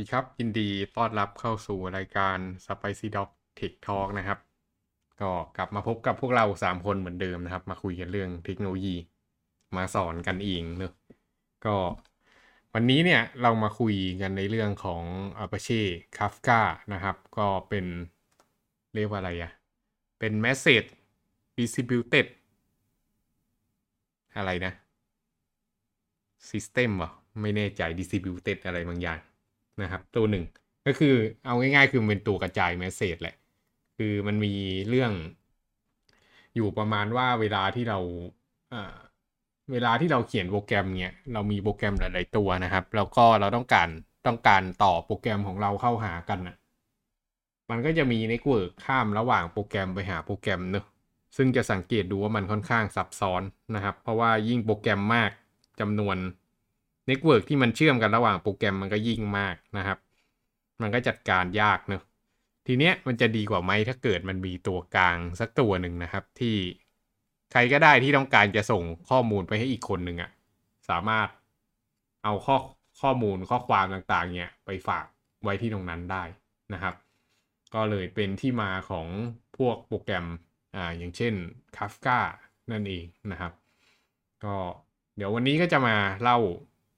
ดีครับยินดีต้อนรับเข้าสู่รายการ Spicy Dog Tech Talk นะครับ ก็กลับมาพบกับพวกเราสามคนเหมือนเดิมนะครับ มาคุยกันเรื่องเทคโนโลยี มาสอนกันเองเนอะก็วันนี้เนี่ยเรามาคุยกันในเรื่องของ Apache Kafka นะครับ ก็เป็นเรียกว่าอะไรอะเป็น Message Distributed อะไรนะ System เหรอไม่แน่ใจ Distributed อะไรบางอย่าง นะครับ ตัวหนึ่งก็คือเอาง่ายๆ คือมันเป็นตัวกระจาย Message แหละ คือมันมีเรื่อง อยู่ประมาณว่าเวลาที่เราอ่าเวลาที่เราเขียนโปรแกรมเนี่ยเรามีโปรแกรมหลาย ๆ ตัวนะครับ แล้วก็เราต้องการต้องการต่อโปรแกรมของเราเข้าหากันนะมันก็จะมี network ข้ามระหว่างโปรแกรมไปหาโปรแกรมเนอะซึ่งจะสังเกตดูว่ามันค่อนข้างซับซ้อนนะครับ เพราะว่ายิ่งโปรแกรมมากจำนวน network ที่มันเชื่อมกันระหว่างโปรแกรมมันก็ยิ่งมากนะครับ มันก็จัดการยากเนอะทีเนี้ยมันจะดีกว่าไหมถ้าเกิดมันมีตัวกลางสักตัวหนึ่งนะครับ ที่ใครก็ได้ที่ต้องการจะส่งข้อมูลไปให้อีกคนหนึ่งอะสามารถเอาข้อข้อมูลข้อความต่างๆ เนี่ยไปฝากไว้ที่ตรงนั้นได้นะครับ ก็เลยเป็นที่มาของพวกโปรแกรมอ่าอย่างเช่น Kafka นั่นเองนะครับ ก็เดี๋ยววันนี้ก็จะมาเล่า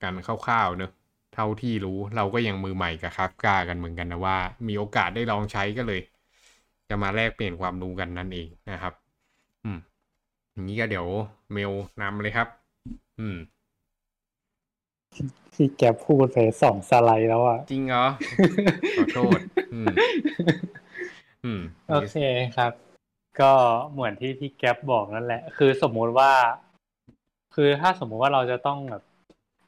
กันคร่าวๆเนอะเท่าที่รู้เราก็ยังมือใหม่กับ Kafka กันเหมือนกันนะว่า มีโอกาสได้ลองใช้ก็เลย จะมาแลกเปลี่ยนความรู้กันนั่นเองนะครับ อืมอย่างนี้ก็เดี๋ยวเมลนำเลยครับ อืมที่แกพูดไปสองสไลด์แล้วอะจริงเหรอขอโทษอืมอืมโอเคครับ ก็เหมือนที่พี่แก๊ปบอกนั่นแหละ คือสมมุติว่า คือถ้าสมมุติว่าเราจะต้องแบบ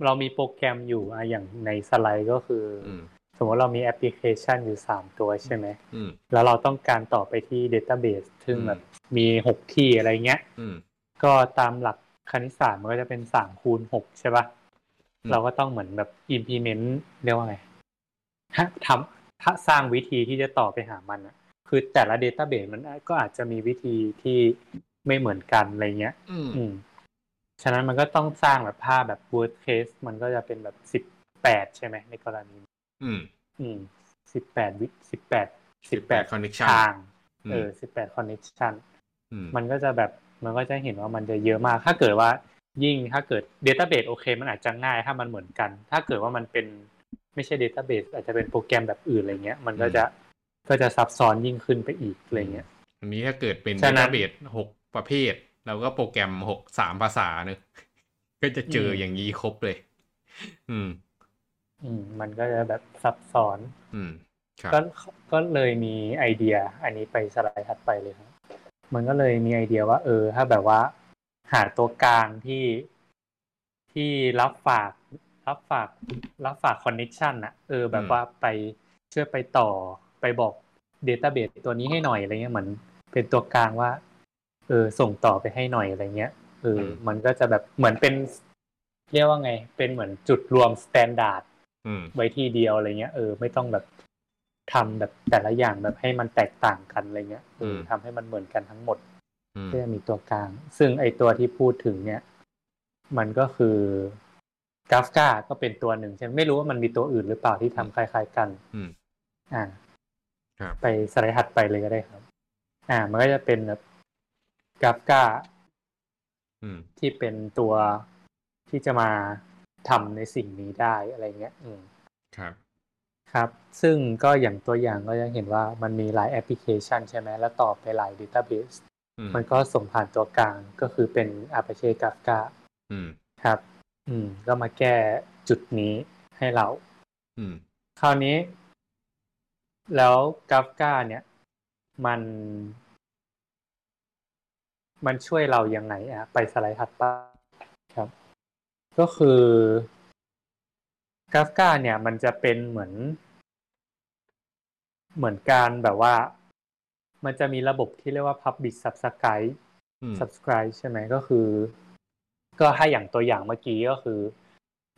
เรามีโปรแกรมอยู่อะอย่างในสไลด์ก็คือออืมสมมติเรามีแอปพลิเคชันอยู่สามตัวใช่ไหมอืมแล้วเราต้องการต่อไปที่ Database ซึ่งอืมแบบมีหกที่อะไรเงี้ยอืมก็ตามหลักคณิตศาสตร์มันก็จะเป็นสามคูณหกใช่ปะอืมเราก็ต้องเหมือนแบบ implement เรียกว่าไงฮะทำถ้าสร้างวิธีที่จะต่อไปหามันอะคือแต่ละ database มันก็อาจจะมีวิธีที่ไม่เหมือนกันอะไรเงี้ย อืมอืม ฉะนั้นมันก็ต้องสร้างแบบภาพแบบ worst case มันก็จะเป็นแบบสิบแปดใช่ไหมในกรณีอืม อืมสิบแปดวิสิบแปดสิบแปด18 connection ทางอืมเออสิบแปด connection อืมมันก็จะแบบมันก็จะเห็นว่ามันจะเยอะมาก ถ้าเกิดว่ายิ่งถ้าเกิด Database โอเค มันอาจจะง่ายถ้ามันเหมือนกัน ถ้าเกิดว่ามันเป็นไม่ใช่ Database อาจจะเป็นโปรแกรมแบบอื่นอะไรเงี้ย มันก็จะก็จะซับซ้อนยิ่งขึ้นไปอีกอะไรเงี้ยอันนี้ถ้าเกิดเป็นฉะนั้น database หกประเภท เราก็โปรแกรมหกสามภาษาเนอะก็จะเจออมอย่างนี้ครบเลย อืม อืม มันก็จะแบบซับซ้อน อืมครับก็ก็เลยมีไอเดีย อันนี้ไปสไลด์ถัดไปเลยครับ มันก็เลยมีไอเดียว่า เออ ถ้าแบบว่า หาตัวกลางที่ที่รับฝาก รับฝาก รับฝาก connection อะเออ แบบว่าไปช่วยไปต่อไปบอก database ตัวนี้ให้หน่อยอะไรเงี้ยเหมือนเป็นตัวกลางว่า เออส่งต่อไปให้หน่อยอะไรเงี้ยเอออมมันก็จะแบบเหมือนเป็น เรียกว่าไง เป็นเหมือนจุดรวม standardอืมไว้ที่เดียวอะไรเงี้ยเออไม่ต้องแบบทำแบบแต่ละอย่างแบบให้มันแตกต่างกันอะไรเงี้ยเออมทำให้มันเหมือนกันทั้งหมดอืมก็จะมีตัวกลาง ซึ่งไอตัวที่พูดถึงเนี่ย มันก็คือกราฟกาก็เป็นตัวหนึ่งใช่ไหมไม่รู้ว่ามันมีตัวอื่นหรือเปล่าที่ทำคล้าย ๆกัน อืมอ่าครับไปสไลด์ถัดไปเลยก็ได้ครับ อ่า มันก็จะเป็นแบบ กราฟกาอืมที่เป็นตัวที่จะมาทำในสิ่งนี้ได้อะไรเงี้ย อืมครับ ครับ ซึ่งก็อย่างตัวอย่างก็จะเห็นว่ามันมีหลายแอปพลิเคชันใช่ไหมแล้วต่อไปหลาย Database อืมมันก็ส่งผ่านตัวกลางก็คือเป็น Apache Kafka อืมครับ อืม ก็มาแก้จุดนี้ให้เรา อืม คราวนี้ แล้ว Kafka เนี่ย มัน มันช่วยเรายังไงอะไปสไลด์ถัดไปครับ ก็คือ Kafka เนี่ย มันจะเป็นเหมือน เหมือนการแบบว่า มันจะมีระบบที่เรียกว่า Publish Subscribe อืม subscribe ใช่ไหมก็คือ ก็ให้อย่างตัวอย่างเมื่อกี้ก็คือ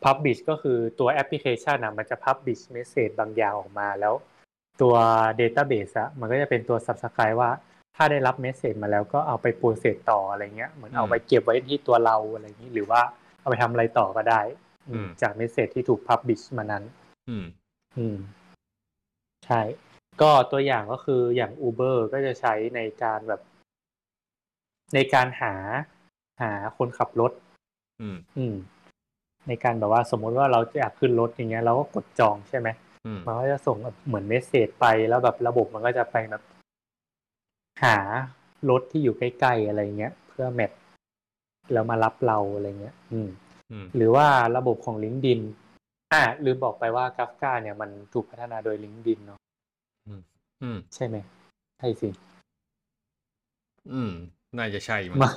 publish ก็คือตัวแอปพลิเคชันอะมันจะ publish message บางอย่างออกมาแล้ว ตัว database อะมันก็จะเป็นตัว subscribe ว่า ถ้าได้รับ message มาแล้วก็เอาไป process ต่ออะไรเงี้ยเหมือนเอาไปเก็บไว้ที่ตัวเราอะไรอย่างนี้ หรือว่าเอาไปทำอะไรต่อก็ได้อืมจาก message ที่ถูก publish มานั้น อืม อืม ใช่ ก็ตัวอย่างก็คืออย่าง Uber ก็จะใช้ในการแบบ ในการหาหาคนขับรถ อืม อืม ในการแบบว่าสมมติว่าเราจะอยากขึ้นรถอย่างเงี้ยเราก็กดจองใช่ไหมอืมมันก็จะส่งแบบเหมือนเมสเซจไปแล้วแบบระบบมันก็จะไปแบบ หารถที่อยู่ใกล้ๆอะไรเงี้ย เพื่อแมทแล้วมารับเราอะไรเงี้ย อืมอืมหรือว่าระบบของ LinkedIn อ่าลืมบอกไปว่า Kafka เนี่ยมันถูกพัฒนาโดย LinkedIn เนาะอืม ใช่ไหมใช่สิอืม น่าจะใช่มั้งมา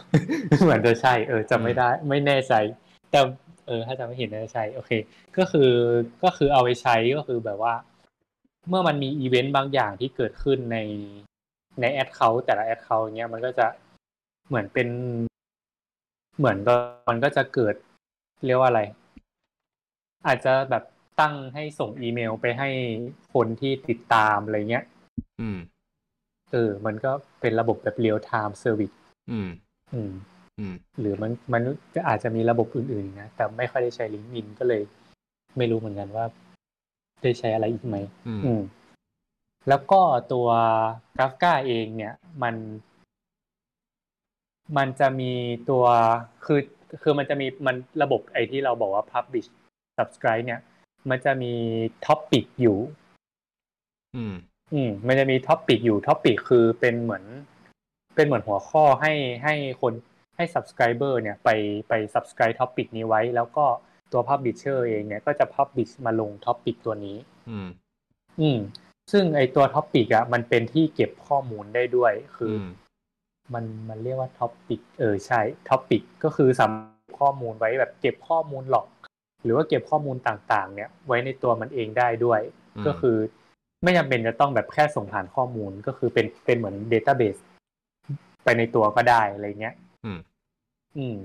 เหมือนจะใช่ เออจำไม่อืมได้ ไม่แน่ใจ แต่เออ ถ้าจำไม่ผิดน่าจะใช่โอเค ก็คือก็คือเอาไปใช้ก็คือแบบว่า เมื่อมันมีอีเวนต์บางอย่างที่เกิดขึ้นใน ในแอปเขาแต่ละแอปเขาเนี้ยมันก็จะเหมือนเป็น เหมือนก็มันก็จะเกิดเรียกว่าอะไร อาจจะแบบตั้งให้ส่งอีเมลไปให้คนที่ติดตามอะไรเงี้ย อืม เออ มันก็เป็นระบบแบบ real-time service อืม อืม อืม หรือมันมันก็อาจจะมีระบบอื่นๆนะ แต่ไม่ค่อยได้ใช้ลิงก์อินก็เลย ไม่รู้เหมือนกันว่า ได้ใช้อะไรอีกไหม อืมอืม แล้วก็ตัวกราฟกาเองเนี่ยมัน มันจะมีตัวคือคือมันจะมีมันระบบไอที่เราบอกว่า publish subscribe เนี่ย มันจะมีท็อปปิกอยู่ อืม อืม มันจะมี topic อยู่ topic คือเป็นเหมือน เป็นเหมือนหัวข้อให้ให้คนให้ subscriber เนี่ยไปไป subscribe topic นี้ไว้ แล้วก็ตัว publisher เองเนี่ยก็จะ publish มาลง topic ตัวนี้ อืม อืม ซึ่งไอตัว topic อะมันเป็นที่เก็บข้อมูลได้ด้วย คืออือมมันมันเรียกว่า topic เออใช่ topic ก็คือสำหรับข้อมูลไว้แบบเก็บข้อมูลหลอก หรือว่าเก็บข้อมูลต่างๆ เนี่ย ไว้ในตัวมันเองได้ด้วยอืมก็คือ ไม่จำเป็นจะต้องแบบแค่ส่งผ่านข้อมูลก็คือเป็นเป็นเหมือนเดต้าเบสไปในตัวก็ได้อะไรเงี้ย อืม อืม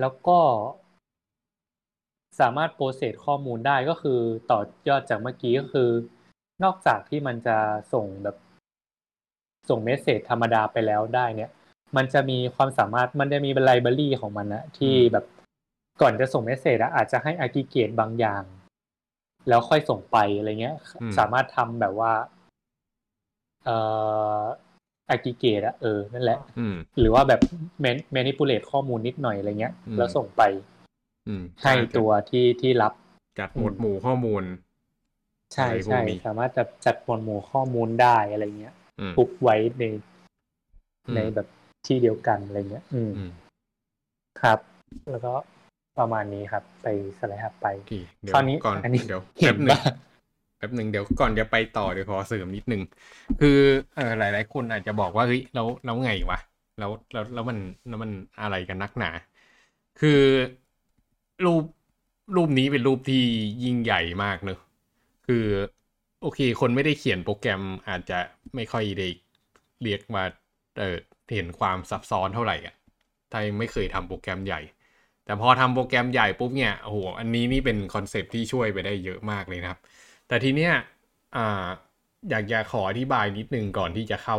แล้วก็ สามารถโปรเซสข้อมูลได้ก็คือต่อยอดจากเมื่อกี้ก็คือ นอกจากที่มันจะส่งแบบ ส่งเมสเซจธรรมดาไปแล้วได้เนี่ย มันจะมีความสามารถมันจะมีเป็นไลบรารีของมันนะที่อืมแบบก่อนจะส่งเมสเซจอะอาจจะให้อากิเกตบางอย่าง แล้วค่อยส่งไปอะไรเงี้ย สามารถทำแบบว่า เอ่ออากิเกตอะเออนั่นแหละอืมหรือว่าแบบแมนแมนิปูเลตข้อมูลนิดหน่อยอะไรเงี้ยอืมแล้วส่งไปอืม ให้ตัวที่ที่รับจัดหมวดหมู่ข้อมูล ใช่อะไรพวกใช่นี้สามารถจะจัดหมวดหมู่ข้อมูลได้อะไรเงี้ยอืมทุกไว้ในอืมในแบบที่เดียวกันอะไรเงี้ยอืมอืมครับ แล้วก็ประมาณนี้ครับ ไปสไลด์ถัดไปโอเคเดี๋ยวคราวนี้ก่อนอันนี้เดี๋ยวเห็แป๊นบหนึ่งว่าแป๊บหนึ่งเดี๋ยวก่อนจะไปต่อเดี๋ยวขอเสริมนิดนึงคือเออหลาย ๆ คนอาจจะบอกว่าเฮ้ยแล้วแล้วไงวะแล้วแล้วแล้วมันแล้วมันอะไรกันนักหนา คือ รูปรูปนี้เป็นรูปที่ยิ่งใหญ่มากเนอะคือ โอเค คนไม่ได้เขียนโปรแกรมอาจจะไม่ค่อยได้เรียกว่าเออเห็นความซับซ้อนเท่าไหร่อะถ้ายังไม่เคยทำโปรแกรมใหญ่ แต่พอทำโปรแกรมใหญ่ปุ๊บเนี่ยโอ้โหอันนี้นี่เป็นคอนเซปที่ช่วยไปได้เยอะมากเลยนะครับ แต่ทีเนี้ยอ่าอยากจะขออธิบายนิดนึงก่อนที่จะเข้า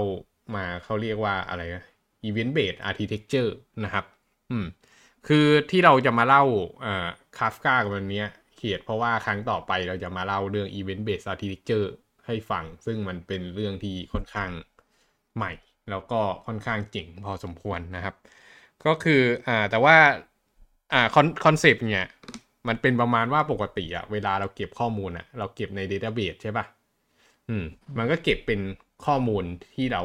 มาเขาเรียกว่าอะไรนะ Event Based Architecture นะครับ อืม คือที่เราจะมาเล่าเอ่อคาฟกากันวันนี้เขียนเพราะว่าครั้งต่อไปเราจะมาเล่าเรื่อง Event Based Architecture ให้ฟัง ซึ่งมันเป็นเรื่องที่ค่อนข้างใหม่ แล้วก็ค่อนข้างเจ๋งพอสมควรนะครับ ก็คืออ่าแต่ว่าอ่า con concept เนี่ย มันเป็นประมาณว่าปกติอะเวลาเราเก็บข้อมูลอะเราเก็บใน Database ใช่ปะอืม มันก็เก็บเป็นข้อมูลที่เรา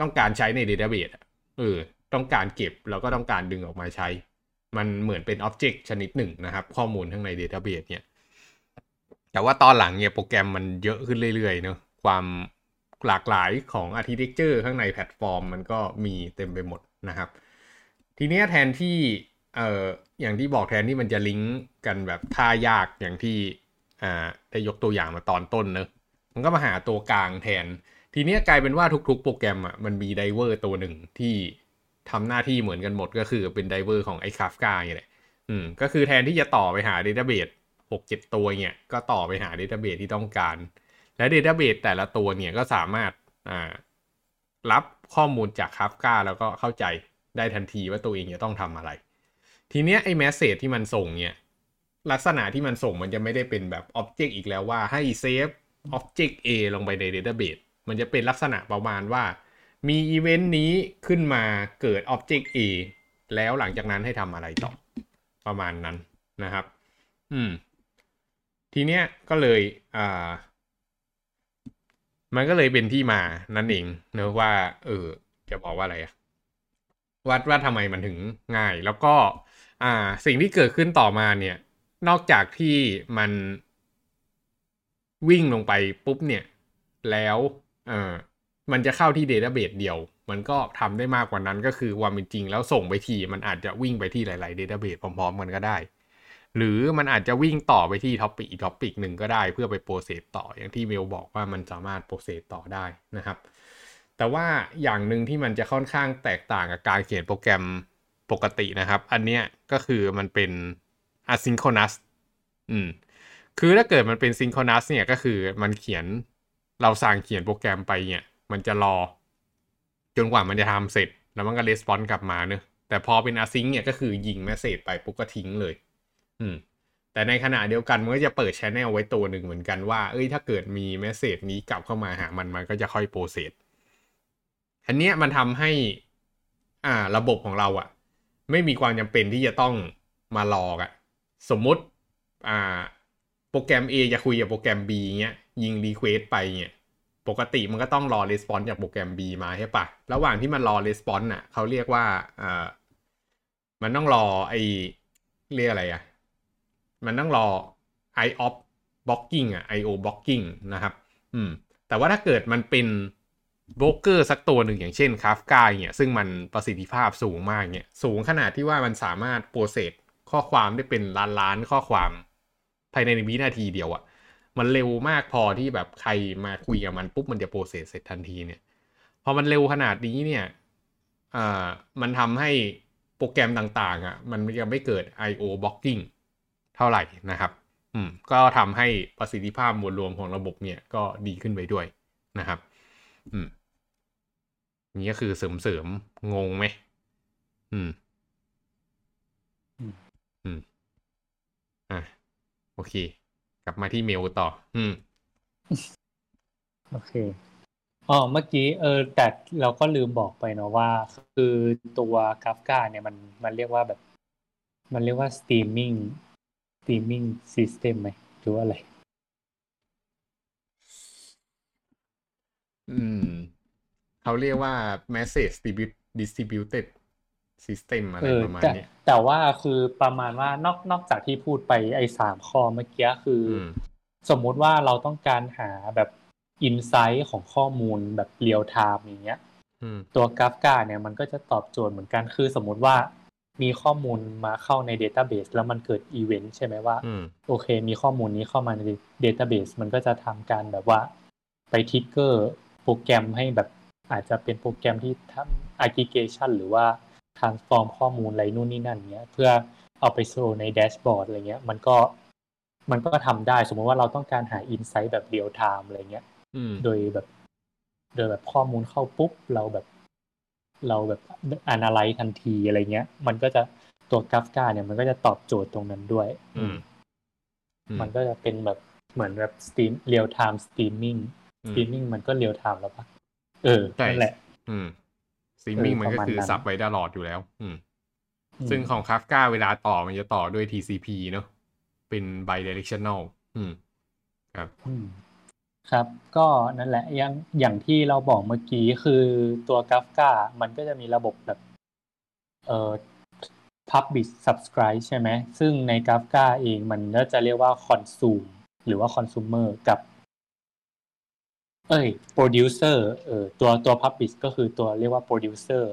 ต้องการใช้ใน Database อะเออ ต้องการเก็บแล้วก็ต้องการดึงออกมาใช้ มันเหมือนเป็นอ็อบเจกต์ชนิดหนึ่งนะครับ ข้อมูลทั้งใน Database เนี่ย แต่ว่าตอนหลังเนี่ยโปรแกรมมันเยอะขึ้นเรื่อยๆเนอะความหลากหลายของ Architecture ข้างในแพลตฟอร์ม มันก็มีเต็มไปหมดนะครับ ทีเนี้ยแทนที่เอ่ออย่างที่บอกแทนที่มันจะลิงก์กันแบบท่ายากอย่างที่อ่าได้ยกตัวอย่างมาตอนต้นเนอะมันก็มาหาตัวกลางแทน ทีเนี้ยกลายเป็นว่าทุกๆ โปรแกรมอะมันมี driver ตัวหนึ่งที่ ทำหน้าที่เหมือนกันหมดก็คือเป็น driver ของไอ้คาฟกาเนี่ยแหละอืมก็คือแทนที่จะต่อไปหา Database หกเจ็ดตัวเนี่ย ก็ต่อไปหา Database ที่ต้องการ และ Database แต่ละตัวเนี่ยก็สามารถอ่ารับข้อมูลจาก Kafka แล้วก็เข้าใจได้ทันทีว่าตัวเองจะต้องทำอะไร ทีเนี้ยไอ้ message ที่มันส่งเนี่ย ลักษณะที่มันส่งมันจะไม่ได้เป็นแบบ Object อีกแล้วว่าให้เซฟ Object A ลงไปใน Database มันจะเป็นลักษณะประมาณว่า มีอีเวนต์นี้ขึ้นมาเกิด Object A แล้วหลังจากนั้นให้ทำอะไรต่อประมาณนั้นนะครับ อืม ทีเนี้ยก็เลยอ่ามันก็เลยเป็นที่มานั่นเองเนอะว่า เออ จะบอกว่าอะไรอะวัดว่าทำไมมันถึงง่าย แล้วก็ อ่า สิ่งที่เกิดขึ้นต่อมาเนี่ย นอกจากที่มันวิ่งลงไปปุ๊บเนี่ย แล้ว เออ มันจะเข้าที่ database เดียว มันก็ทำได้มากกว่านั้นก็คือความเป็นจริงแล้วส่งไปทีมันอาจจะวิ่งไปที่หลายๆ database พร้อมๆกันก็ได้ หรือมันอาจจะวิ่งต่อไปที่ topic อีก topic หนึ่งก็ได้ เพื่อไป process ต่ออย่างที่เมลบอกว่ามันสามารถ process ต่อได้นะครับ แต่ว่าอย่างหนึ่งที่มันจะค่อนข้างแตกต่างกับการเขียนโปรแกรมปกตินะครับ อันเนี้ยก็คือมันเป็น asynchronous อืมคือถ้าเกิดมันเป็น synchronous เนี่ยก็คือมันเขียนเราสั่งเขียนโปรแกรมไปเนี่ย มันจะรอ จนกว่ามันจะทำเสร็จ แล้วมันก็ response กลับมาเนอะแต่พอเป็น async เนี่ยก็คือยิง message ไปปุ๊บก็ทิ้งเลย อืม แต่ในขณะเดียวกันมันก็จะเปิดช anel ไว้ตัวหนึ่งเหมือนกันว่า เอ้ยถ้าเกิดมี message นี้กลับเข้ามาหามันมันก็จะค่อย processอันเนี้ยมันทำให้ อ่า ระบบของเราอะไม่มีความจำเป็นที่จะต้องมารอกันอะสมมุติ อ่า โปรแกรม A จะคุยกับโปรแกรม B เงี้ย ยิง request ไปเงี้ย ปกติมันก็ต้องรอ response จากโปรแกรม B มาใช่ปะระหว่างที่มันรอ response น่ะเขาเรียกว่าเอ่ามันต้องรอไอเรียกอะไรอะมันต้องรอ I/O blocking อะ I/O blocking นะครับ อืม แต่ว่าถ้าเกิดมันเป็นโบรกเกอร์สักตัวหนึ่งอย่างเช่น Kafka เนี่ยซึ่งมันประสิทธิภาพสูงมากเนี่ยสูงขนาดที่ว่ามันสามารถ process ข้อความได้เป็นล้านล้านข้อความภายในวินาทีเดียวอะ มันเร็วมากพอที่แบบใครมาคุยกับมันปุ๊บมันจะ process เสร็จทันทีเนี่ยพอมันเร็วขนาดนี้เนี่ยอ่ามันทำให้โปรแกรมต่างๆอะมันยังไม่เกิด I/O blocking เท่าไหร่นะครับ อืม ก็ทำให้ประสิทธิภาพมวลรวมของระบบเนี่ยก็ดีขึ้นไปด้วยนะครับ อืมนี่ก็คือเสริมเสริมๆงงไหมอืมอืม อืม อะ โอเค กลับมาที่เมลต่อ อืม โอเคอ๋อเมื่อกี้เออแต่เราก็ลืมบอกไปเนาะว่า คือตัวกราฟกาเนี่ยมันมันเรียกว่าแบบ มันเรียกว่า streaming streaming system ไหมหรือว่าอะไร อืม เขาเรียกว่า message distribu- distributed system อะไรเออประมาณแต่เนี้ยแต่ว่าคือประมาณว่านอกนอกจากที่พูดไปไอ้สามข้อเมื่อกี้คืออืมสมมุติว่าเราต้องการหาแบบ insight ของข้อมูลแบบ real time อย่างเงี้ยอืมตัวกราฟกาเนี่ยมันก็จะตอบโจทย์เหมือนกันคือสมมุติว่ามีข้อมูลมาเข้าใน Database แล้วมันเกิดอีเวนต์ใช่ไหมว่าอืมโอเค มีข้อมูลนี้เข้ามาใน Database มันก็จะทำการแบบว่า ไป trigger โปรแกรมให้แบบอาจจะเป็นโปรแกรมที่ทำ aggregation หรือว่า transform ข้อมูลอะไรนู่นนี่นั่นเงี้ย เพื่อเอาไปโชว์ใน dashboard อะไรเงี้ย มันก็มันก็ทำได้สมมติว่าเราต้องการหา insight แบบ real time อะไรเงี้ยอืมโดยแบบ โดยแบบข้อมูลเข้าปุ๊บ เราแบบ เราแบบ analyze ทันทีอะไรเงี้ย มันก็จะตัวกราฟกาเนี่ยมันก็จะตอบโจทย์ตรงนั้นด้วย อืมอืมมันก็จะเป็นแบบเหมือนแบบ stream real time streaming อืมตรีมมิ่งมันก็ real time แล้วปะเออใช่นั่นแหละ อืม ซีมิ่งเออมันก็ประมาณนั้นคือ sub ไว้ตลอดอยู่แล้ว อืมอืมซึ่งของ Kafka เวลาต่อมันจะต่อด้วย TCP เนอะเป็น bidirectional อืม ครับอืมครับ ก็นั่นแหละอย่างอย่างที่เราบอกเมื่อกี้คือตัวกราฟกามันก็จะมีระบบแบบเอ่อ publish subscribe ใช่ไหม ซึ่งในกราฟกาเองมันก็จะเรียกว่า consume หรือว่า consumer กับ เอ้ย producer เออตัวตัว publish ก็คือตัวเรียกว่า producer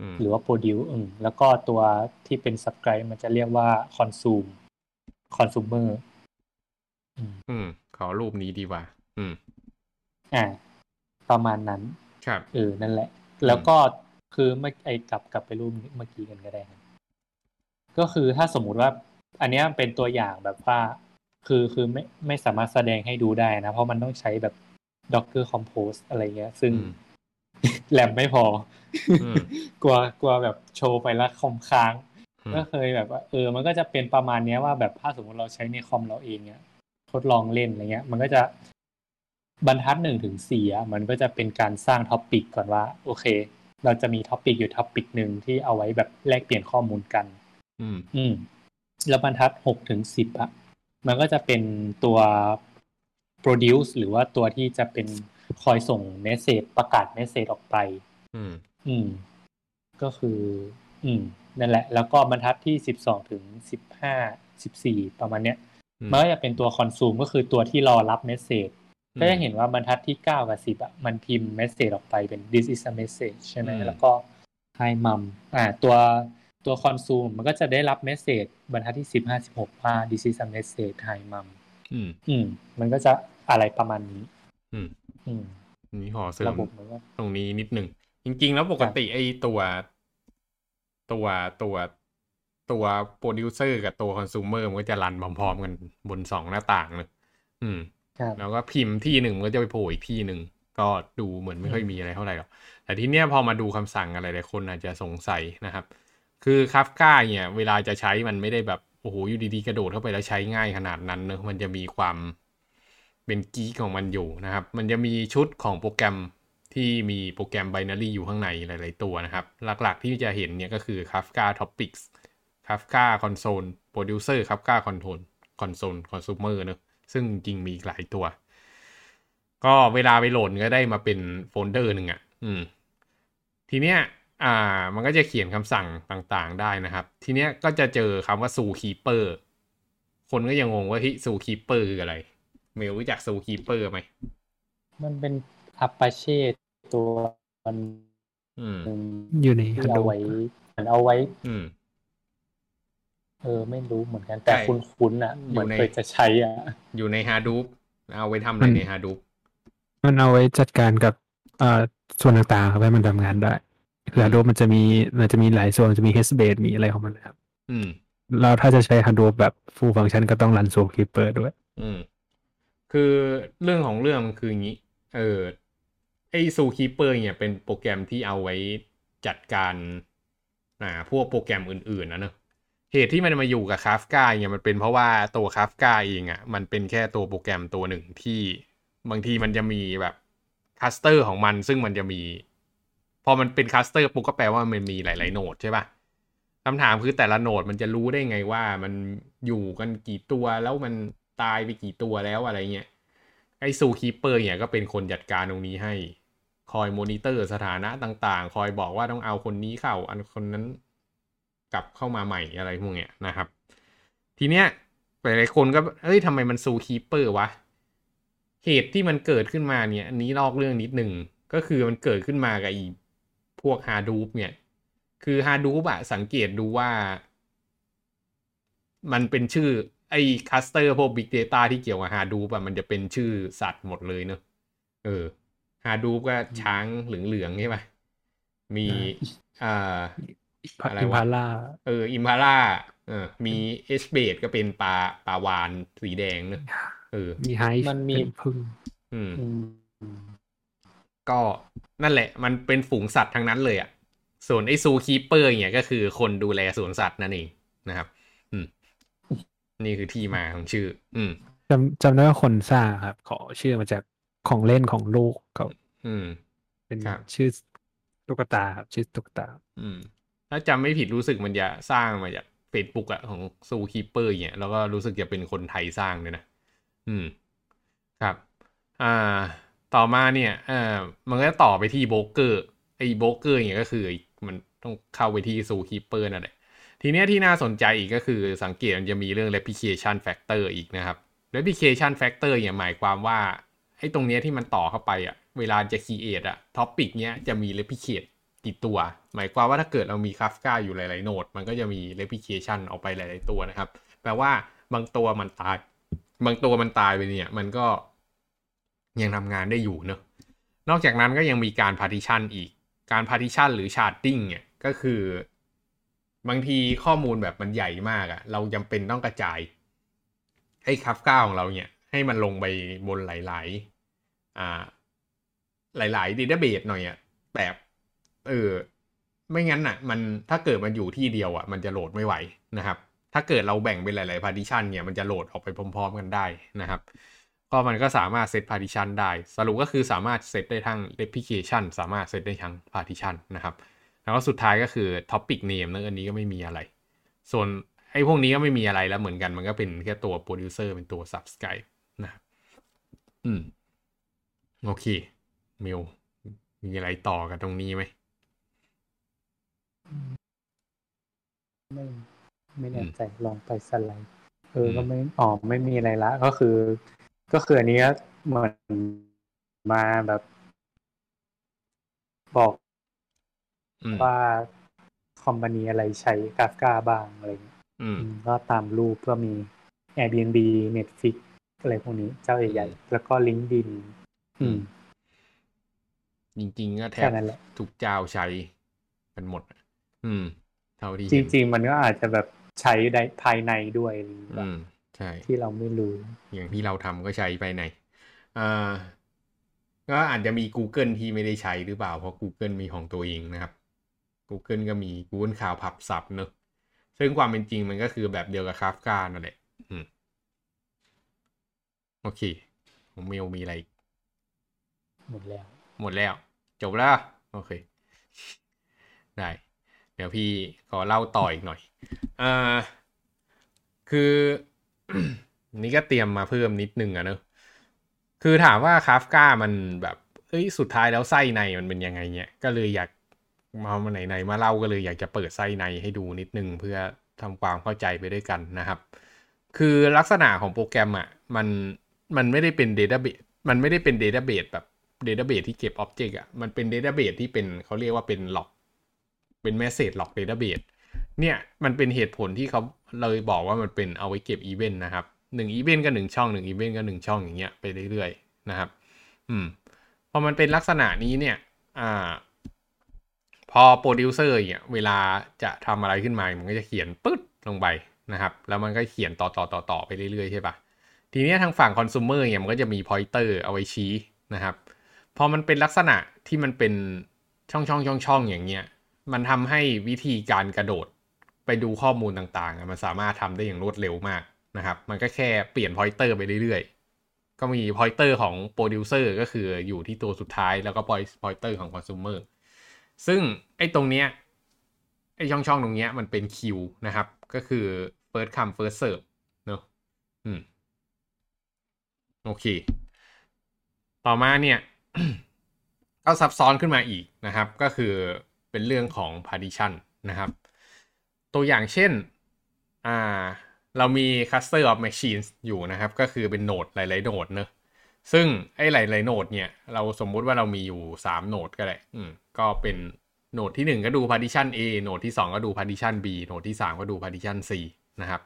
อืมหรือว่า produce อืมแล้วก็ตัวที่เป็น subscribe มันจะเรียกว่า consume consumer อืมอืม ขอรูปนี้ดีกว่า อืม อ่า ประมาณนั้น ครับเออนั่นแหละ แล้วก็คือเมื่อไอ้กลับกลับไปรูปเมื่อกี้กันก็ได้ครับก็คือถ้าสมมุติว่า อันเนี้ยเป็นตัวอย่างแบบว่า คือคือไม่ไม่สามารถแสดงให้ดูได้นะ เพราะมันต้องใช้แบบ Docker Compose อะไรเงี้ย ซึ่งอืมแรมไม่พออืมกลัวกลัวแบบโชว์ไปแล้วคอมค้าง ก็เคยแบบว่าเออ มันก็จะเป็นประมาณเนี้ยว่าแบบถ้าสมมติเราใช้ในคอมเราเองเนี่ยทดลองเล่นอะไรเงี้ย มันก็จะบรรทัดหนึ่งถึงสี่อะมันก็จะเป็นการสร้าง topic ก่อนว่า โอเค เราจะมี topic อยู่ topic หนึ่งที่เอาไว้แบบแลกเปลี่ยนข้อมูลกัน อืม อืม แล้วบรรทัดหกถึงสิบอะมันก็จะเป็นตัว produce หรือว่าตัวที่จะเป็นคอยส่ง message ประกาศ message ออกไป อืม อืม ก็คือ อืม นั่นแหละ แล้วก็บรรทัดที่สิบสองถึงสิบห้าสิบสี่ประมาณเนี้ยอืมมันก็จะเป็นตัว consume ก็คือตัวที่รอรับ message อืมก็จะเห็นว่าบรรทัดที่เก้ากับสิบอะมันพิมพ์ message ออกไปเป็น this is a message ใช่ไหมอืมแล้วก็ hi mom อ่า ตัวตัว consume มันก็จะได้รับ messageบรรทัดที่สิบห้าสิบหกว่า this is a message hi mom อืม อืม มันก็จะอะไรประมาณนี้ อืม อืมนี่ขอเสริมแบบมันก็ตรงนี้นิดหนึ่ง จริง ๆ แล้วปกติไอ้ตัว ตัวตัวตัวโปรดิวเซอร์กับตัว consumer มันก็จะรันพร้อมๆกันบนสองหน้าต่างเลยอืมครับแล้วก็พิมพ์ที่หนึ่งมันก็จะไปโผล่อีกที่หนึ่งก็ดูเหมือนไม่ค่อยมีอะไรเท่าไหร่หรอก แต่ทีเนี้ยพอมาดูคำสั่งอะไรหลายคนอาจจะสงสัยนะครับ คือคาฟกาเนี่ย เวลาจะใช้มันไม่ได้แบบ โอ้โหอยู่ดีๆกระโดดเข้าไปแล้วใช้ง่ายขนาดนั้นเนอะมันจะมีความเป็นกีของมันอยู่นะครับ มันจะมีชุดของโปรแกรมที่มีโปรแกรม binary อยู่ข้างในหลาย ๆ ตัวนะครับ หลักๆที่จะเห็นเนี่ยก็คือ Kafka Topics Kafka Console Producer Kafka Control Console Consumer เนอะซึ่งจริงมีหลายตัว ก็เวลาไปโหลดก็ได้มาเป็นโฟลเดอร์หนึ่งอะ อืม ทีเนี้ย อ่า มันก็จะเขียนคำสั่งต่างๆได้นะครับ ทีเนี้ยก็จะเจอคำว่า zookeeper คนก็ยังงงว่าที่ zookeeper คืออะไรเมลรู้จัก zookeeper ไหม มันเป็น Apache ตัวอืมหนึ่งอยู่ในที่เอา Hadoop ไว้เหมือนเอาไว้ อืม เออ ไม่รู้เหมือนกัน แต่ใช่คุ้นๆอะอยู่เหมือนในเคยจะใช้อะ อยู่ใน Hadoop เอาไว้ทำอะไรใน Hadoop มันเอาไว้จัดการกับ เอ่อส่วนต่างๆครับให้มันทำงานได้ คือ Hadoop มันจะมีมันจะมีหลายส่วนมันจะมี HBase มีอะไรของมันนะครับ อืม แล้วถ้าจะใช้ Hadoop แบบ full function ก็ต้องรัน Zookeeper ด้วย อืม คือเรื่องของเรื่องมันคืออย่างนี้ เออไอ้ Zookeeper เนี่ยเป็นโปรแกรมที่เอาไว้จัดการอ่าพวกโปรแกรมอื่น ๆ นะเนอะเหตุที่มันมาอยู่กับ Kafka เนี่ยมันเป็นเพราะว่าตัว Kafka เองอ่ะ มันเป็นแค่ตัวโปรแกรมตัวหนึ่งที่บางทีมันจะมีแบบ cluster ของมันซึ่งมันจะมี พอมันเป็น cluster ปุ๊บก็แปลว่ามันมีหลาย ๆ node ใช่ปะคำถามคือแต่ละ node มันจะรู้ได้ไงว่ามันอยู่กันกี่ตัวแล้วมันตายไปกี่ตัวแล้วอะไรเงี้ยไอ้ ZooKeeper เนี่ยก็เป็นคนจัดการตรงนี้ให้ คอยมอนิเตอร์สถานะต่างๆ คอยบอกว่าต้องเอาคนนี้เข้า อันคนนั้นกลับเข้ามาใหม่อะไรพวกเนี้ยนะครับ ทีเนี้ยหลายๆคนก็เอ้ยทำไมมัน ZooKeeper วะเหตุที่มันเกิดขึ้นมาเนี่ย อันนี้นอกเรื่องนิดหนึ่งก็คือมันเกิดขึ้นมากับอี พวก Hadoop เนี่ย คือ Hadoop อะสังเกตดูว่า มันเป็นชื่อ ไอ้ cluster พวก Big Data ที่เกี่ยวกับ Hadoop อะมันจะเป็นชื่อสัตว์หมดเลยเนอะเออ Hadoop ก็ช้างเหลืองๆใช่ปะมีอ่าอะไรวะอิมพาล่าเออ Impala เออ มีเอชเบดก็เป็นปลาปลาวาฬสีแดงเนอะเออมีไฮมันมีผึ้งอืมอืม ก็นั่นแหละ มันเป็นฝูงสัตว์ทั้งนั้นเลยอ่ะ ส่วนไอ้ ZooKeeper เนี่ยก็คือคนดูแลสวนสัตว์นั่นเองนะครับ อืม นี่คือที่มาของชื่อ อืมจำจำได้ว่าคนสร้างครับ ขอชื่อมาจากของเล่นของลูกเขาอืม เป็นครับชื่อตุ๊กตาครับชื่อตุ๊กตา อืม ถ้าจำไม่ผิดรู้สึกมันจะสร้างมาจากเฟซบุ๊กอะของ ZooKeeper เนี่ยแล้วก็รู้สึกจะเป็นคนไทยสร้างเลยนะ อืม ครับ อ่า ต่อมาเนี่ยเออมันก็ต่อไปที่โบเกอร์ไอ้โบเกอร์เนี่ยก็คือมันต้องเข้าไปที่ ZooKeeper นั่นแหละทีเนี้ยที่น่าสนใจอีกก็คือสังเกตมันจะมีเรื่อง replication factor อีกนะครับ replication factor เนี่ยหมายความว่าไอ้ตรงเนี้ยที่มันต่อเข้าไปอะเวลาจะ create อะ topic เนี้ยจะมี replicate กี่ตัว หมายความว่าถ้าเกิดเรามี Kafka อยู่หลาย ๆ โนด มันก็จะมี replication ออกไปหลาย ๆ ตัวนะครับ แปลว่าบางตัวมันตาย บางตัวมันตายไปเนี่ย มันก็ ยังทำงานได้อยู่เนอะนอกจากนั้นก็ยังมีการ partition อีก การ partition หรือ sharding เนี่ยก็คือบางทีข้อมูลแบบมันใหญ่มากอะเราจำเป็นต้องกระจายให้คัฟก้าของเราเนี่ย ให้มันลงไปบนหลายๆอ่าหลายๆ database หน่อยอะแบบเออไม่งั้นอะมันถ้าเกิดมันอยู่ที่เดียวอะมันจะโหลดไม่ไหวนะครับ ถ้าเกิดเราแบ่งเป็นหลายๆ partition เนี่ยมันจะโหลดออกไปพร้อม ๆ กันได้นะครับ ก็มันก็สามารถเซต partition ได้ สรุปก็คือสามารถเซตได้ทั้ง replication สามารถเซตได้ทั้ง partition นะครับ แล้วก็สุดท้ายก็คือ topic name นะอันนี้ก็ไม่มีอะไร ส่วนไอ้พวกนี้ก็ไม่มีอะไรแล้วเหมือนกัน มันก็เป็นแค่ตัว producer เป็นตัว subscribe นะครับอืม โอเค เมล มีอะไรต่อกันตรงนี้ไหม ไม่ไม่แน่อืมใจลองไปสไลด์เอออมก็ไม่อ๋อไม่มีอะไรละ ก็คือ ก็คืออันนี้ก็เหมือนมาแบบ บอกอืมว่าคอมพานีอะไรใช้กราฟกาบ้างอะไรเงี้ยอืมอืมก็ตามรูปก็มี Airbnb Netflix อะไรพวกนี้เจ้าใหญ่ๆแล้วก็ LinkedIn อืมจริงๆก็แทแค่บนั้นแหละทุกเจ้าใช้กันหมด อืม เท่าที่จเห็นริง ๆ มันก็อาจจะแบบใช้ได้ภายในด้วยอะไรอย่างเงี้ยอืมใช่ที่เราไม่รู้ อย่างที่เราทำก็ใช้ไปในอ่าก็อาจจะมี Google ที่ไม่ได้ใช้หรือเปล่า เพราะ Google มีของตัวเองนะครับ Google ก็มี Google Cloud พับซับเนอะซึ่งความเป็นจริงมันก็คือแบบเดียวกับ Kafka นั่นแหละอืมโอเคของเมลมีอะไรอีกหมดแล้ว หมดแล้ว จบแล้ว โอเค ได้ เดี๋ยวพี่ขอเล่าต่ออีกหน่อยอ่าคือ นี่ก็เตรียมมาเพิ่มนิดนึงอะเนอะคือถามว่าคาฟกามันแบบเอ้ยสุดท้ายแล้วไส้ในมันเป็นยังไงเนี่ยก็เลยอยากมามาไหนๆมาเล่าก็เลยอยากจะเปิดไส้ในให้ดูนิดนึงเพื่อทำความเข้าใจไปด้วยกันนะครับ คือลักษณะของโปรแกรมอะมันมันไม่ได้เป็น Database มันไม่ได้เป็น Database แบบ Database ที่เก็บ Object อะมันเป็น Database ที่เป็นเขาเรียกว่าเป็น log เป็น Message log Database เนี่ยมันเป็นเหตุผลที่เขา เลยบอกว่ามันเป็นเอาไว้เก็บอีเวนต์นะครับหนึ่งอีเวนต์ก็หนึ่งช่องหนึ่งอีเวนต์ก็หนึ่งช่องอย่างเงี้ยไปเรื่อยๆนะครับ อืมพอมันเป็นลักษณะนี้เนี่ย อ่า พอโปรดิวเซอร์เนี่ยเวลาจะทำอะไรขึ้นมา มันก็จะเขียนปึ๊ดลงไปนะครับ แล้วมันก็เขียนต่อต่อต่อต่อไปเรื่อยๆใช่ปะทีนี้ทางฝั่งคอน sumer เนี่ยมันก็จะมี pointer เอาไว้ชี้นะครับ พอมันเป็นลักษณะที่มันเป็นช่องช่องช่องช่องอย่างเงี้ย มันทำให้วิธีการกระโดด ไปดูข้อมูลต่างๆ มันสามารถทำได้อย่างรวดเร็วมากนะครับ มันก็แค่เปลี่ยน pointer ไปเรื่อยๆ ก็มี pointer ของ producer ก็คืออยู่ที่ตัวสุดท้ายแล้วก็ point- pointer ของ consumer ซึ่งไอ้ตรงเนี้ยไอ้ช่องช่องๆตรงเนี้ยมันเป็นคิวนะครับ ก็คือ first come first serve เนอะอืมโอเค ต่อมาเนี่ย ก็ซับซ้อนขึ้นมาอีกนะครับ ก็คือเป็นเรื่องของ partition นะครับ ตัวอย่างเช่นอ่าเรามี cluster of machines อยู่นะครับ ก็คือเป็นโนดหลาย ๆโนดเนอะซึ่งไอ้หลาย ๆโนดเนี่ย เราสมมุติว่าเรามีอยู่ 3โนดก็ได้อืมก็เป็นโนดที่ 1 ก็ดู partition A โนดที่ 2 ก็ดู partition B โนดที่ 3 ก็ดู partition C นะครับ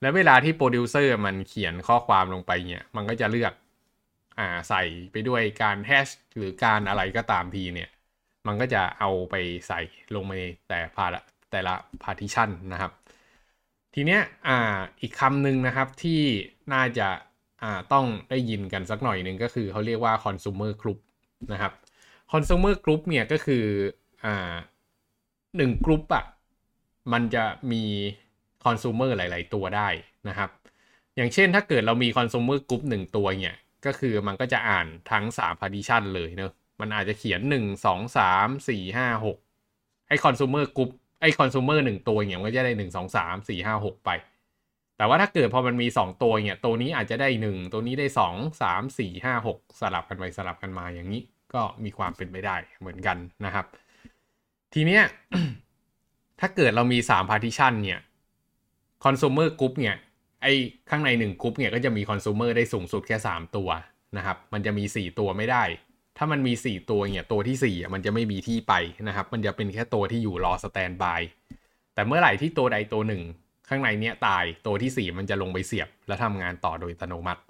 แล้วเวลาที่โปรดิวเซอร์มันเขียนข้อความลงไปเนี่ย มันก็จะเลือกอ่าใส่ไปด้วยการแฮชหรือการอะไรก็ตามทีเนี่ย มันก็จะเอาไปใส่ลงในแต่พา แต่ละ partition นะครับ ทีเนี้ยอ่าอีกคำหนึ่งนะครับที่น่าจะอ่าต้องได้ยินกันสักหน่อยหนึ่งก็คือเขาเรียกว่า consumer group นะครับ consumer group เนี่ยก็คืออ่าหนึ่งกลุ่มอะมันจะมี consumer หลาย ๆ ตัวได้นะครับ อย่างเช่นถ้าเกิดเรามี consumer group หนึ่งตัวเนี่ยก็คือมันก็จะอ่านทั้ง 3 partition เลยเนอะมันอาจจะเขียน 1 2 3 4 5 6 ไอ้ consumer group ไอ้ consumer หนึ่งตัวเนี่ยมันก็จะได้1 2 3 4 5 6ไป แต่ว่าถ้าเกิดพอมันมี2ตัวเนี่ยตัวนี้อาจจะได้1ตัวนี้ได้2 3 4 5 6สลับกันไปสลับกันมาอย่างนี้ ก็มีความเป็นไปได้เหมือนกันนะครับ ทีเนี้ยถ้าเกิดเรามี3 partition เนี่ย consumer group เนี่ยไอข้างใน1กรุ๊ปเนี่ยก็จะมี consumer ได้สูงสุดแค่ 3 ตัวนะครับ มันจะมี 4 ตัวไม่ได้ ถ้ามันมี 4 ตัวเนี่ยตัวที่4อะมันจะไม่มีที่ไปนะครับ มันจะเป็นแค่ตัวที่อยู่รอ standby แต่เมื่อไหร่ที่ตัวใดตัวหนึ่ง ข้างในเนี้ยตายตัวที่ 4 มันจะลงไปเสียบ แล้วทำงานต่อโดยอัตโนมัติ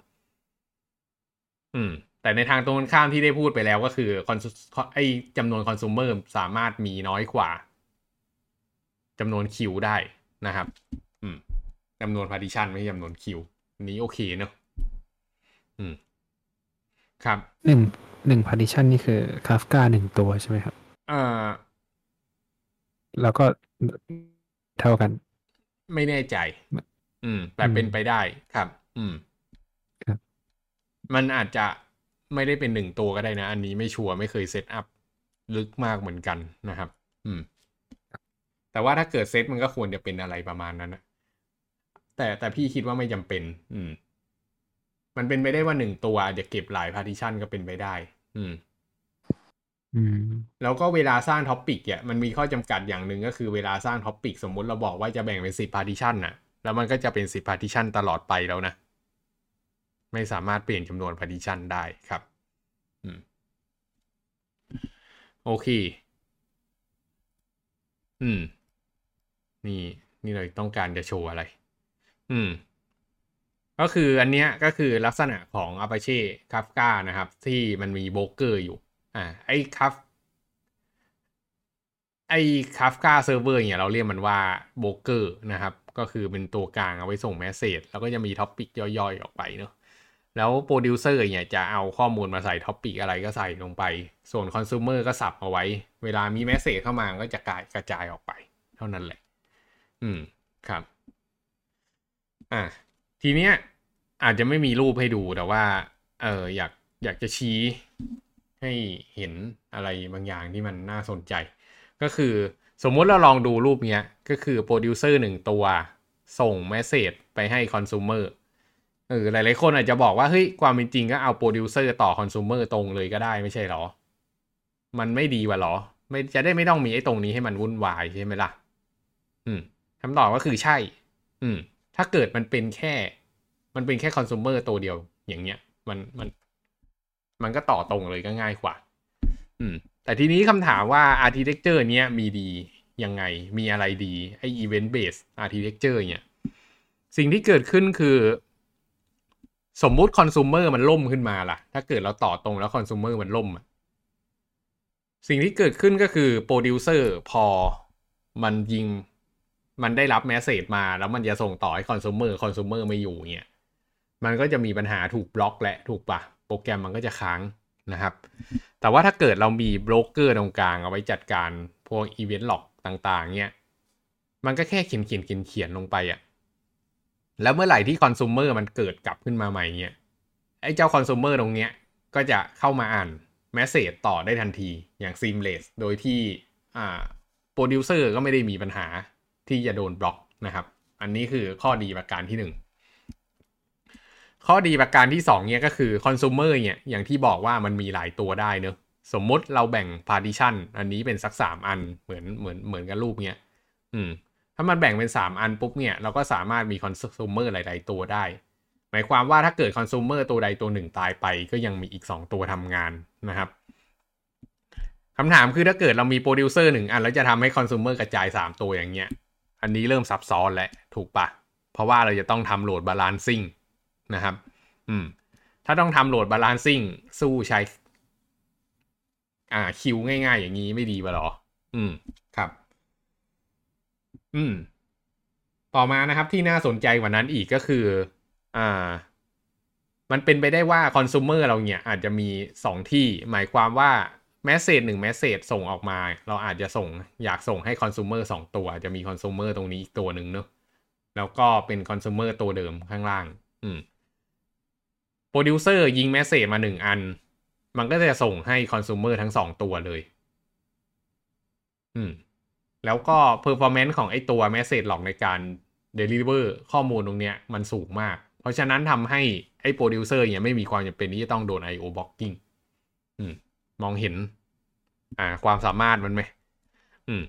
อืม แต่ในทางตรงกันข้ามที่ได้พูดไปแล้วก็คือ cons- ไอจำนวนคอน sumer สามารถมีน้อยกว่าจำนวนคิวได้นะครับ อืมจำนวน partition ไม่ใช่จำนวนคิวนนี้โอเคเนอะอืม ครับ หนึ่งหนึ่ง partition นี่คือ Kafka หนึ่งตัวใช่ไหมครับเอ่อแล้วก็เท่ากัน ไม่แน่ใจ อืม แต่อืมเป็นไปได้ครับ อืมครับ มันอาจจะไม่ได้เป็นหนึ่งตัวก็ได้นะ อันนี้ไม่ชัวร์ไม่เคย set up ลึกมากเหมือนกันนะครับ อืม แต่ว่าถ้าเกิดเซตมันก็ควรจะเป็นอะไรประมาณนั้นนะแต่แต่พี่คิดว่าไม่จำเป็น อืม มันเป็นไปได้ว่าหนึ่งตัวอาจจะเก็บหลาย partition ก็เป็นไปได้ อืมอืมแล้วก็เวลาสร้าง topic เนี่ยมันมีข้อจำกัดอย่างหนึ่งก็คือเวลาสร้าง topic สมมุติเราบอกว่าจะแบ่งเป็นสิบ partition น่ะ แล้วมันก็จะเป็นสิบ partition ตลอดไปแล้วนะ ไม่สามารถเปลี่ยนจำนวน partition ได้ครับ อืม โอเค อืม นี่ นี่เลยต้องการจะโชว์อะไร อืม ก็คืออันเนี้ยก็คือลักษณะของ Apache Kafka นะครับ ที่มันมีโบรกเกอร์อยู่อ่าไอ้คัฟไอ้ Kafka Server เนี่ยเราเรียกมันว่าโบรกเกอร์นะครับ ก็คือเป็นตัวกลางเอาไว้ส่ง message แล้วก็จะมี topic ย่อยๆ ออกไปเนาะแล้วโปรดิวเซอร์เนี่ยจะเอาข้อมูลมาใส่ topic อะไรก็ใส่ลงไป ส่วนคอน sumer ก็ sub เอาไว้ เวลามี message เข้ามาก็จะกระกระจายออกไป เท่านั้นแหละ อืมครับ อะ ทีเนี้ยอาจจะไม่มีรูปให้ดูแต่ว่า เอออยากอยากจะชี้ให้เห็นอะไรบางอย่างที่มันน่าสนใจ ก็คือสมมติเราลองดูรูปเนี้ย ก็คือโปรดิวเซอร์หนึ่งตัวส่งเมสเซจไปให้คอน sumer เออหลายๆคนอาจจะบอกว่าเฮ้ยความเป็นจริงก็เอาโปรดิวเซอร์ต่อ consumer ตรงเลยก็ได้ไม่ใช่หรอ มันไม่ดีกว่าหรอ ไม่จะได้ไม่ต้องมีไอ้ตรงนี้ให้มันวุ่นวายใช่ไหมล่ะ อืมคำตอบก็คือใช่ อืม ถ้าเกิดมันเป็นแค่ มันเป็นแค่คอน sumer ตัวเดียว อย่างเงี้ย มันมัน มันก็ต่อตรงเลยก็ง่ายกว่า อืม แต่ทีนี้คำถามว่า architecture เนี้ยมีดียังไง มีอะไรดี ไอ event based architecture เนี่ย สิ่งที่เกิดขึ้นคือ สมมุติคอน sumer มันล่มขึ้นมาล่ะ ถ้าเกิดเราต่อตรงแล้วคอน sumer มันล่มสิ่งที่เกิดขึ้นก็คือโปรดิวเซอร์พอมันยิง มันได้รับ message มาแล้วมันจะส่งต่อให้คอน sumer คอน sumer ไม่อยู่เนี่ยมันก็จะมีปัญหาถูกบล็อกแหละถูกปะโปรแกรมมันก็จะค้างนะครับ แต่ว่าถ้าเกิดเรามีโบรกเกอร์ตรงกลางเอาไว้จัดการพวก event log ต่างๆ เนี่ยมันก็แค่เขียนเขียนเขียนเขียนลงไปอะแล้วเมื่อไหร่ที่ consumer มันเกิดกลับขึ้นมาใหม่เนี่ยไอ้เจ้า consumer ตรงเนี้ยก็จะเข้ามาอ่าน message ต่อได้ทันทีอย่าง seamless โดยที่อ่าโปรดิวเซอร์ก็ไม่ได้มีปัญหา ที่จะโดนบล็อกนะครับ อันนี้คือข้อดีประการที่หนึ่งข้อดีประการที่2เนี่ยก็คือคอน sumer เนี่ยอย่างที่บอกว่ามันมีหลายตัวได้เนอะสมมติเราแบ่ง partition อันนี้เป็นสัก 3 อันเหมือนเหมือนเหมือนกับรูปเนี้ยอืมถ้ามันแบ่งเป็น 3 อันปุ๊บเนี่ยเราก็สามารถมีคอน sumer หลาย ๆ ตัวได้ หมายความว่าถ้าเกิดคอน sumer ตัวใดตัวหนึ่งตายไปก็ยังมีอีก 2 ตัวทำงานนะครับคำถามคือถ้าเกิดเรามีโปรดิวเซอร์หนึ่งอันแล้วจะทำให้คอน sumer กระจาย 3 ตัวอย่างเงี้ย อันนี้เริ่มซับซ้อนแล้วถูกปะเพราะว่าเราจะต้องทำ load balancing นะครับ อืม ถ้าต้องทำ load balancing สู้ใช้ อ่าคิวง่าย ๆ อย่างนี้ไม่ดีกว่าหรอ อืม ครับ อืม ต่อมานะครับที่น่าสนใจกว่านั้นอีกก็คือ อ่า มันเป็นไปได้ว่า consumer เราเนี่ยอาจจะมีสองที่ หมายความว่า message หนึ่ง message ส่งออกมา เราอาจจะส่งอยากส่งให้คอน sumer สองตัวจะมีคอน sumer ตรงนี้อีกตัวหนึ่งเนอะแล้วก็เป็น consumer ตัวเดิมข้างล่าง อืมโปรดิวเซอร์ยิง message มาหนึ่งอัน มันก็จะส่งให้คอน sumer ทั้งสองตัวเลย อืม แล้วก็ performance ของไอตัว message log ในการ deliver ข้อมูลตรงเนี้ยมันสูงมาก เพราะฉะนั้นทำให้ไอ producer เนี่ยไม่มีความจำเป็นที่จะต้องโดน IO blocking อืม มองเห็น อ่า ความสามารถมันไหมอืม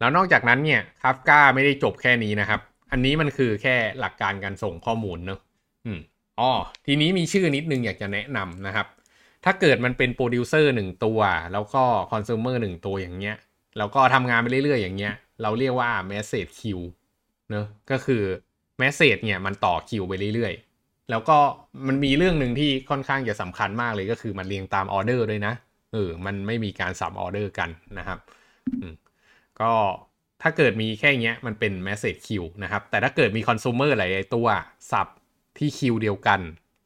แล้วนอกจากนั้นเนี่ย Kafka ไม่ได้จบแค่นี้นะครับ อันนี้มันคือแค่หลักการการส่งข้อมูลเนอะอืมอ๋อทีนี้มีชื่อนิดนึงอยากจะแนะนำนะครับ ถ้าเกิดมันเป็นโปรดิวเซอร์หนึ่งตัว แล้วก็คอน sumer หนึ่งตัวอย่างเงี้ย แล้วก็ทำงานไปเรื่อยๆอย่างเงี้ย เราเรียกว่า message queue เนอะก็คือ message เนี่ยมันต่อคิวไปเรื่อยๆ แล้วก็มันมีเรื่องหนึ่งที่ค่อนข้างจะสำคัญมากเลยก็คือมันเรียงตามออเดอร์ด้วยนะเออมันไม่มีการสับออเดอร์กันนะครับก็ถ้าเกิดมีแค่เนี้ยมันเป็น message queue นะครับ แต่ถ้าเกิดมี consumer หลายตัว sub ที่คิวเดียวกัน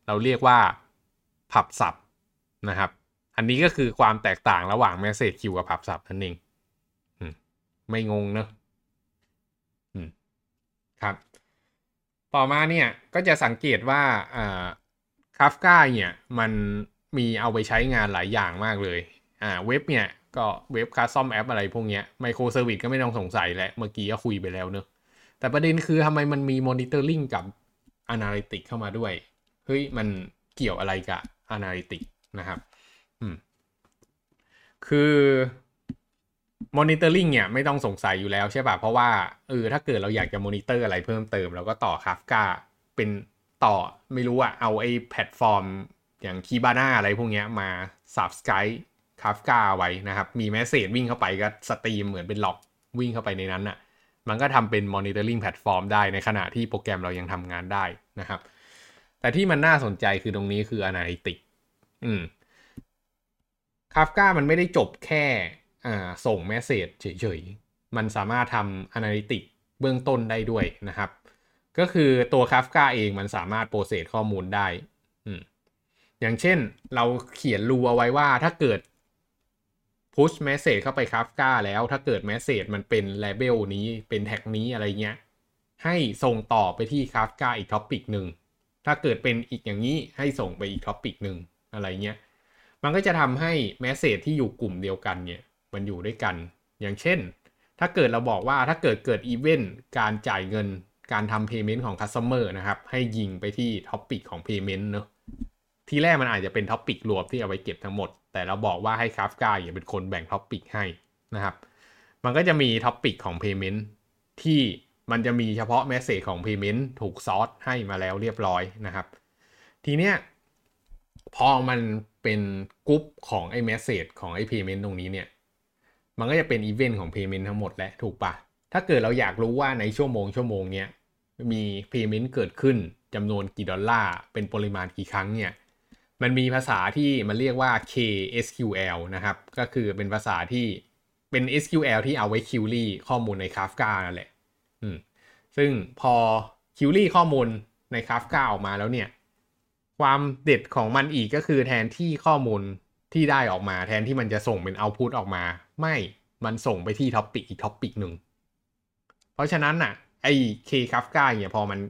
เราเรียกว่า pub/subนะครับ อันนี้ก็คือความแตกต่างระหว่าง message queue กับ pub/sub นั่นเองไม่งงเนอะอืมครับ ต่อมาเนี่ยก็จะสังเกตว่าอ่าคาฟกาเนี่ยมันมีเอาไปใช้งานหลายอย่างมากเลยอ่าเว็บเนี่ยก็เว็บ custom app อะไรพวกเนี้ย microservice ก็ไม่ต้องสงสัยแหละเมื่อกี้ก็คุยไปแล้วเนอะแต่ประเด็นคือทำไมมันมี monitoring กับ a n a l y t i c เข้ามาด้วย เฮ้ย มันเกี่ยวอะไรกับ a n a l y t i c นะครับ อืม คือ Monitoring เนี่ยไม่ต้องสงสัยอยู่แล้วใช่ป่ะ เพราะว่าเออถ้าเกิดเราอยากจะมอนิเตอร์อะไรเพิ่มเติมเราก็ต่อ Kafka เป็นต่อไม่รู้อะเอาไอ้แพลตฟอร์มอย่าง Kibana อะไรพวกเนี้ยมา subscribe Kafka ไว้นะครับ มี message วิ่งเข้าไปก็ stream เหมือนเป็น log วิ่งเข้าไปในนั้นอะมันก็ทำเป็น monitoring platform ได้ในขณะที่โปรแกรมเรายังทำงานได้นะครับ แต่ที่มันน่าสนใจคือตรงนี้คือ analytics อืม Kafka มันไม่ได้จบแค่ ส่งแมสเซจเฉยๆ มันสามารถทำ analytics เบื้องต้นได้ด้วยนะครับ ก็คือตัว Kafka เองมันสามารถโปรเซสข้อมูลได้อืมอย่างเช่นเราเขียนรูเอาไว้ว่าถ้าเกิด push message เข้าไป Kafka แล้วถ้าเกิด message มันเป็น label นี้เป็นแท็กนี้อะไรเงี้ย ให้ส่งต่อไปที่ Kafka อีก topic หนึ่ง ถ้าเกิดเป็นอีกอย่างนี้ให้ส่งไปอีก topic หนึ่งอะไรเงี้ย มันก็จะทำให้ message ที่อยู่กลุ่มเดียวกันเนี่ย มันอยู่ด้วยกัน อย่างเช่น ถ้าเกิดเราบอกว่าถ้าเกิดเกิด event การจ่ายเงินการทำ payment ของ customer นะครับ ให้ยิงไปที่ topic ของ payment เนอะทีแรกมันอาจจะเป็น topic รวมที่เอาไว้เก็บทั้งหมด แต่เราบอกว่าให้ Kafka อย่าเป็นคนแบ่ง topic ให้นะครับ มันก็จะมี topic ของ Payment ที่มันจะมีเฉพาะ Message ของ Payment ถูก sort ให้มาแล้วเรียบร้อยนะครับ ทีเนี้ยพอมันเป็นกรุ๊ปของไอ้ Message ของไอ้ Payment ตรงนี้เนี่ย มันก็จะเป็นอีเวนต์ของ Payment ทั้งหมดแหละถูกปะถ้าเกิดเราอยากรู้ว่าในชั่วโมงชั่วโมงเนี้ยมี Payment เกิดขึ้นจำนวนกี่ดอลลาร์ เป็นปริมาณกี่ครั้งเนี่ยมันมีภาษาที่มันเรียกว่า KSQL นะครับ ก็คือเป็นภาษาที่เป็น SQL ที่เอาไว้ query ข้อมูลใน Kafka นั่นแหละอืมซึ่งพอ query ข้อมูลใน Kafka ออกมาแล้วเนี่ยความเด็ดของมันอีกก็คือแทนที่ข้อมูลที่ได้ออกมา แทนที่มันจะส่งเป็น output ออกมา ไม่มันส่งไปที่ topic อีก topic หนึ่ง เพราะฉะนั้นน่ะ ไอ้ K Kafka เนี่ยพอมัน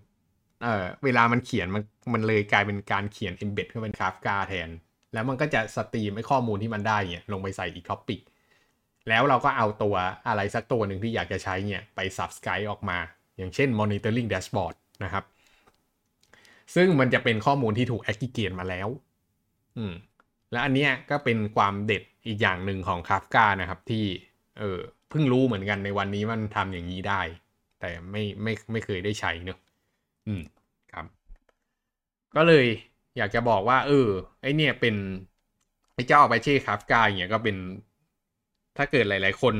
เอ่อเวลามันเขียนมันมันเลยกลายเป็นการเขียน embed ขึ้นเป็น Kafka แทน แล้วมันก็จะ stream ไอ้ข้อมูลที่มันได้เนี่ยลงไปใส่อีก topic แล้วเราก็เอาตัวอะไรสักตัวหนึ่งที่อยากจะใช้เนี่ยไป subscribe ออกมา อย่างเช่น monitoring dashboard นะครับ ซึ่งมันจะเป็นข้อมูลที่ถูก aggregate มาแล้ว อืม และอันเนี้ยก็เป็นความเด็ดอีกอย่างหนึ่งของ Kafka นะครับที่เออเพิ่งรู้เหมือนกันในวันนี้มันทำอย่างนี้ได้ แต่ไม่ไม่ไม่เคยได้ใช้เนอะอืมครับ ก็เลยอยากจะบอกว่า เออ ไอเนี่ยเป็นไอเจ้าไปเช่คาฟกาอย่างเงี้ยก็เป็น ถ้าเกิดหลาย ๆ คน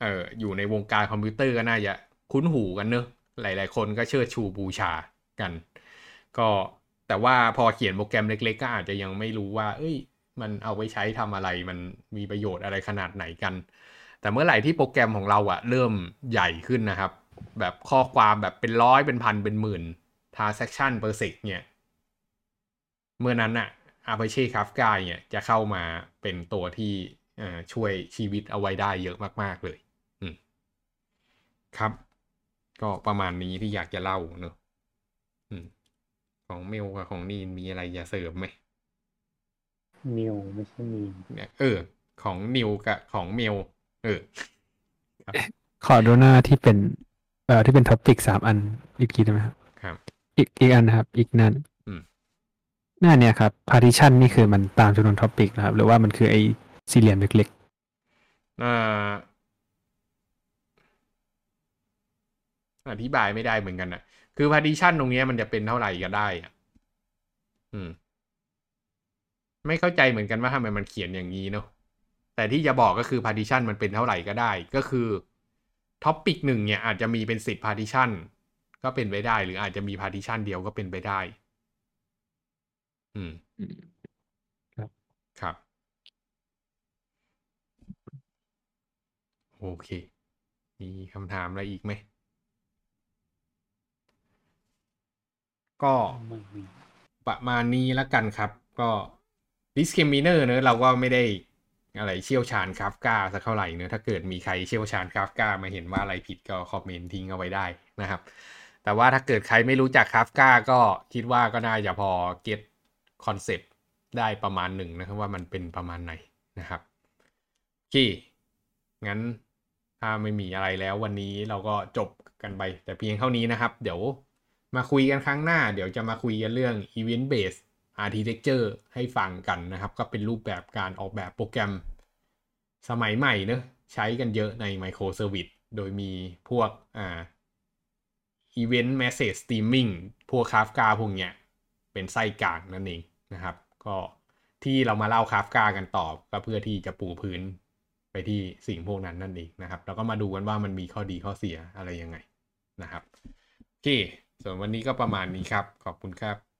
เอออยู่ในวงการคอมพิวเตอร์ก็น่าจะคุ้นหูกันเนอะหลาย ๆ คนก็เชิดชูบูชากัน ก็แต่ว่าพอเขียนโปรแกรมเล็ก ๆ ก็อาจจะยังไม่รู้ว่า เอ้ย มันเอาไปใช้ทำอะไรมันมีประโยชน์อะไรขนาดไหนกัน แต่เมื่อไหร่ที่โปรแกรมของเราอะเริ่มใหญ่ขึ้นนะครับ แบบข้อความแบบเป็นร้อยเป็นพันเป็นหมื่น transaction per sec เนี่ยเมื่อนั้นอะ Apache Kafka เนี่ยจะเข้ามาเป็นตัวที่ช่วยชีวิตเอาไว้ได้เยอะมาก ๆ เลยครับ ก็ประมาณนี้ที่อยากจะเล่าเนอะของเมลกับของนีนมีอะไรจะเสริมไหม นิวไม่ใช่มีนเนี่ยเออ ของนิวกับของเมลเออขอดูหน้าที่เป็น เอ่อที่เป็น topic สามอันอีกทีได้ไหมครับครับ อีกอีกอันนะครับ อีกนั่นอืมหน้าเนี่ยครับ partition นี่คือมันตามจำนวน topic นะครับ หรือว่ามันคือไอ้สี่เหลี่ยมเล็กอ่าอธิบายไม่ได้เหมือนกันนะคือ partition ตรงเนี้ยมันจะเป็นเท่าไหร่ก็ได้อะอืม ไม่เข้าใจเหมือนกันว่าทำไมมันเขียนอย่างนี้เนาะแต่ที่จะบอกก็คือ partition มันเป็นเท่าไหร่ก็ได้ ก็คือท็อปิกหนึ่งเนี่ยอาจจะมีเป็นสิบ partition ก็เป็นไปได้ หรืออาจจะมี partition เดียวก็เป็นไปได้ อืมๆอืมครับ โอเค มีคำถามอะไรอีกไหม ก็ไม่มีประมาณนี้แล้วกันครับ ก็ disclaimer เนอะเราก็ไม่ได้อะไรเชี่ยวชาญคราฟกาสักเท่าไหร่เนอะถ้าเกิดมีใครเชี่ยวชาญคราฟกามาเห็นว่าอะไรผิดก็คอมเมนต์ทิ้งเอาไว้ได้นะครับ แต่ว่าถ้าเกิดใครไม่รู้จักคราฟกาก็คิดว่าก็น่าจะพอ get concept ได้ประมาณหนึ่งนะครับว่ามันเป็นประมาณไหนนะครับโอเคงั้นถ้าไม่มีอะไรแล้ววันนี้เราก็จบกันไปแต่เพียงเท่านี้นะครับ เดี๋ยวมาคุยกันครั้งหน้า เดี๋ยวจะมาคุยกันเรื่อง Event Based Architecture ให้ฟังกันนะครับ ก็เป็นรูปแบบการออกแบบโปรแกรมสมัยใหม่เนอะใช้กันเยอะใน Microservice โดยมีพวกอ่า Event Message Streaming พวก Kafka พวกเนี้ย เป็นไส้กลางนั่นเองนะครับ ก็ที่เรามาเล่า Kafka กันต่อก็เพื่อที่จะปูพื้นไปที่สิ่งพวกนั้นนั่นเองนะครับ แล้วก็มาดูกันว่ามันมีข้อดีข้อเสียอะไรยังไงนะครับโอเคส่วนวันนี้ก็ประมาณนี้ครับ ขอบคุณครับ